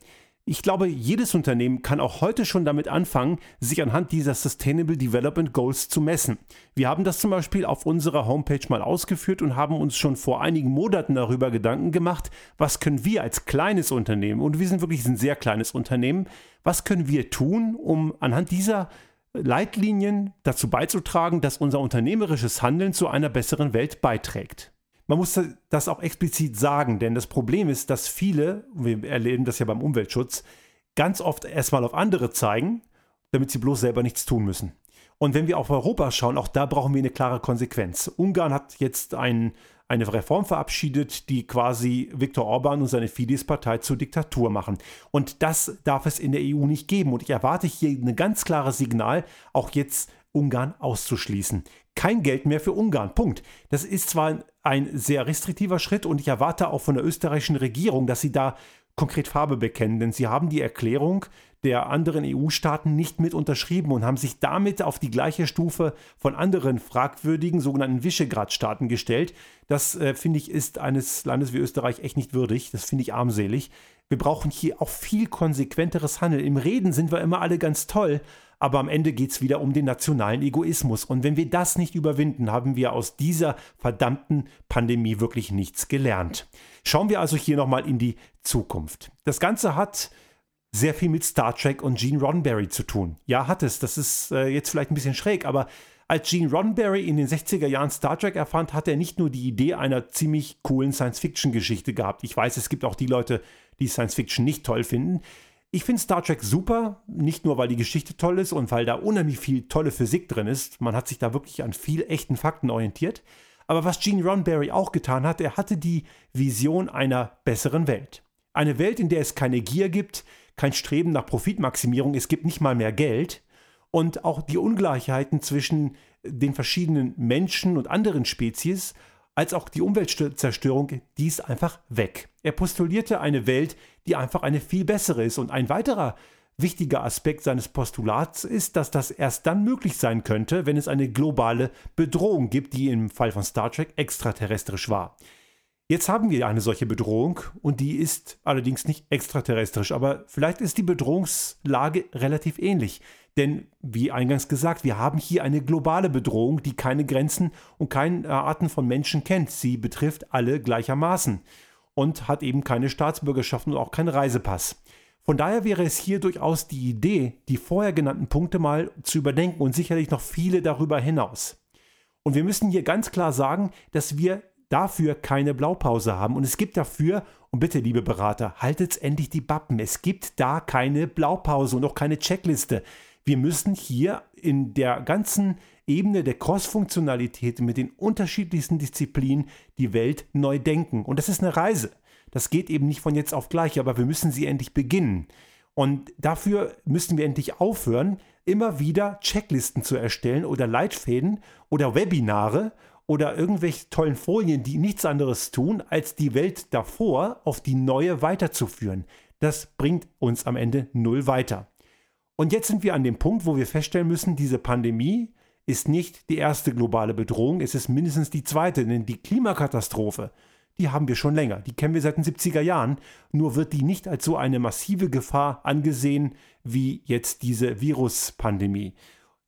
Ich glaube, jedes Unternehmen kann auch heute schon damit anfangen, sich anhand dieser Sustainable Development Goals zu messen. Wir haben das zum Beispiel auf unserer Homepage mal ausgeführt und haben uns schon vor einigen Monaten darüber Gedanken gemacht, was können wir als kleines Unternehmen, und wir sind wirklich ein sehr kleines Unternehmen, was können wir tun, um anhand dieser Leitlinien dazu beizutragen, dass unser unternehmerisches Handeln zu einer besseren Welt beiträgt man muss das auch explizit sagen, denn das Problem ist, dass viele, wir erleben das ja beim Umweltschutz, ganz oft erstmal auf andere zeigen, damit sie bloß selber nichts tun müssen. Und wenn wir auf Europa schauen, auch da brauchen wir eine klare Konsequenz. Ungarn hat jetzt ein, eine Reform verabschiedet, die quasi Viktor Orban und seine Fidesz-Partei zur Diktatur machen. Und das darf es in der EU nicht geben. Und ich erwarte hier ein ganz klares Signal, auch jetzt Ungarn auszuschließen. Kein Geld mehr für Ungarn. Punkt. Das ist zwar ein sehr restriktiver Schritt und ich erwarte auch von der österreichischen Regierung, dass sie da konkret Farbe bekennen, denn sie haben die Erklärung der anderen EU-Staaten nicht mit unterschrieben und haben sich damit auf die gleiche Stufe von anderen fragwürdigen sogenannten Visegrad-Staaten gestellt. Das, äh, finde ich, ist eines Landes wie Österreich echt nicht würdig. Das finde ich armselig. Wir brauchen hier auch viel konsequenteres Handeln. Im Reden sind wir immer alle ganz toll, aber am Ende geht es wieder um den nationalen Egoismus. Und wenn wir das nicht überwinden, haben wir aus dieser verdammten Pandemie wirklich nichts gelernt. Schauen wir also hier nochmal in die Zukunft. Das Ganze hat sehr viel mit Star Trek und Gene Roddenberry zu tun. Ja, hat es. Das ist äh, jetzt vielleicht ein bisschen schräg, aber als Gene Roddenberry in den 60er Jahren Star Trek erfand, hat er nicht nur die Idee einer ziemlich coolen Science-Fiction-Geschichte gehabt. Ich weiß, es gibt auch die Leute, die Science-Fiction nicht toll finden. Ich finde Star Trek super, nicht nur weil die Geschichte toll ist und weil da unheimlich viel tolle Physik drin ist. Man hat sich da wirklich an viel echten Fakten orientiert. Aber was Gene Roddenberry auch getan hat, er hatte die Vision einer besseren Welt. Eine Welt, in der es keine Gier gibt, kein Streben nach Profitmaximierung, es gibt nicht mal mehr Geld und auch die Ungleichheiten zwischen den verschiedenen Menschen und anderen Spezies als auch die Umweltzerstörung, die ist einfach weg. Er postulierte eine Welt, die einfach eine viel bessere ist. Und ein weiterer wichtiger Aspekt seines Postulats ist, dass das erst dann möglich sein könnte, wenn es eine globale Bedrohung gibt, die im Fall von Star Trek extraterrestrisch war. Jetzt haben wir eine solche Bedrohung und die ist allerdings nicht extraterrestrisch, aber vielleicht ist die Bedrohungslage relativ ähnlich. Denn, wie eingangs gesagt, wir haben hier eine globale Bedrohung, die keine Grenzen und keine Arten von Menschen kennt. Sie betrifft alle gleichermaßen und hat eben keine Staatsbürgerschaft und auch keinen Reisepass. Von daher wäre es hier durchaus die Idee, die vorher genannten Punkte mal zu überdenken und sicherlich noch viele darüber hinaus. Und wir müssen hier ganz klar sagen, dass wir dafür keine Blaupause haben. Und es gibt dafür, und bitte, liebe Berater, haltet endlich die Bappen. Es gibt da keine Blaupause und auch keine Checkliste. Wir müssen hier in der ganzen Ebene der Cross-Funktionalität mit den unterschiedlichsten Disziplinen die Welt neu denken. Und das ist eine Reise. Das geht eben nicht von jetzt auf gleich, aber wir müssen sie endlich beginnen. Und dafür müssen wir endlich aufhören, immer wieder Checklisten zu erstellen oder Leitfäden oder Webinare oder irgendwelche tollen Folien, die nichts anderes tun, als die Welt davor auf die neue weiterzuführen. Das bringt uns am Ende null weiter. Und jetzt sind wir an dem Punkt, wo wir feststellen müssen, diese Pandemie ist nicht die erste globale Bedrohung, es ist mindestens die zweite, denn die Klimakatastrophe, die haben wir schon länger, die kennen wir seit den 70er Jahren, nur wird die nicht als so eine massive Gefahr angesehen wie jetzt diese Viruspandemie.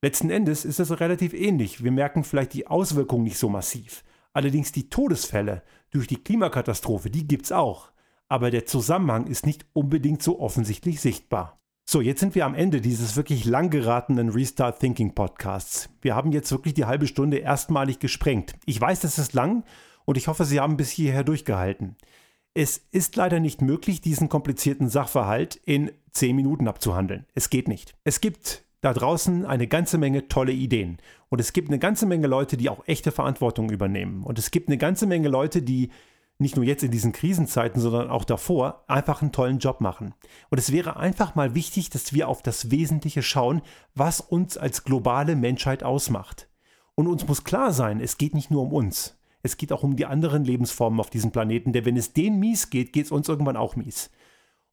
Letzten Endes ist es relativ ähnlich. Wir merken vielleicht die Auswirkungen nicht so massiv. Allerdings die Todesfälle durch die Klimakatastrophe, die gibt es auch. Aber der Zusammenhang ist nicht unbedingt so offensichtlich sichtbar. So, jetzt sind wir am Ende dieses wirklich lang geratenen Restart Thinking Podcasts. Wir haben jetzt wirklich die halbe Stunde erstmalig gesprengt. Ich weiß, das ist lang und ich hoffe, Sie haben bis hierher durchgehalten. Es ist leider nicht möglich, diesen komplizierten Sachverhalt in 10 Minuten abzuhandeln. Es geht nicht. Es gibt da draußen eine ganze Menge tolle Ideen. Und es gibt eine ganze Menge Leute, die auch echte Verantwortung übernehmen. Und es gibt eine ganze Menge Leute, die nicht nur jetzt in diesen Krisenzeiten, sondern auch davor einfach einen tollen Job machen. Und es wäre einfach mal wichtig, dass wir auf das Wesentliche schauen, was uns als globale Menschheit ausmacht. Und uns muss klar sein, es geht nicht nur um uns. Es geht auch um die anderen Lebensformen auf diesem Planeten, denn wenn es denen mies geht, geht es uns irgendwann auch mies.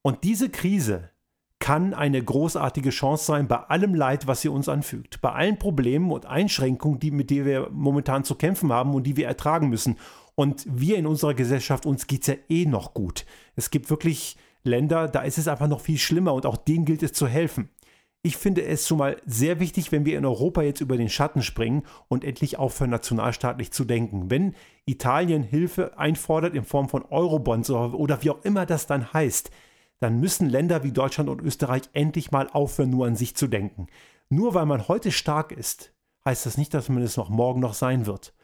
Und diese Krise, kann eine großartige Chance sein bei allem Leid, was sie uns anfügt, bei allen Problemen und Einschränkungen, die, mit denen wir momentan zu kämpfen haben und die wir ertragen müssen. Und wir in unserer Gesellschaft, uns geht es ja eh noch gut. Es gibt wirklich Länder, da ist es einfach noch viel schlimmer und auch denen gilt es zu helfen. Ich finde es schon mal sehr wichtig, wenn wir in Europa jetzt über den Schatten springen und endlich aufhören, nationalstaatlich zu denken. Wenn Italien Hilfe einfordert in Form von Eurobonds oder wie auch immer das dann heißt, dann müssen Länder wie Deutschland und Österreich endlich mal aufhören, nur an sich zu denken. Nur weil man heute stark ist, heißt das nicht, dass man es noch morgen noch sein wird.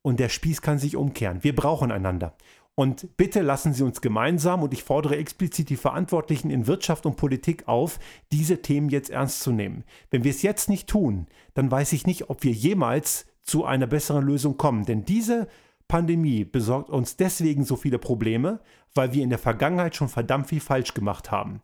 Und der Spieß kann sich umkehren. Wir brauchen einander. Und bitte lassen Sie uns gemeinsam, und ich fordere explizit die Verantwortlichen in Wirtschaft und Politik auf, diese Themen jetzt ernst zu nehmen. Wenn wir es jetzt nicht tun, dann weiß ich nicht, ob wir jemals zu einer besseren Lösung kommen. Denn diese Pandemie besorgt uns deswegen so viele Probleme, weil wir in der Vergangenheit schon verdammt viel falsch gemacht haben.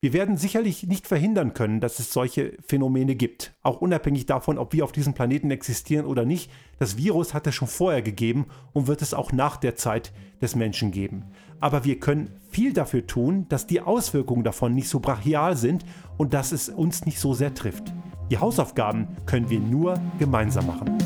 Wir werden sicherlich nicht verhindern können, dass es solche Phänomene gibt, auch unabhängig davon, ob wir auf diesem Planeten existieren oder nicht. Das Virus hat es schon vorher gegeben und wird es auch nach der Zeit des Menschen geben. Aber wir können viel dafür tun, dass die Auswirkungen davon nicht so brachial sind und dass es uns nicht so sehr trifft. Die Hausaufgaben können wir nur gemeinsam machen.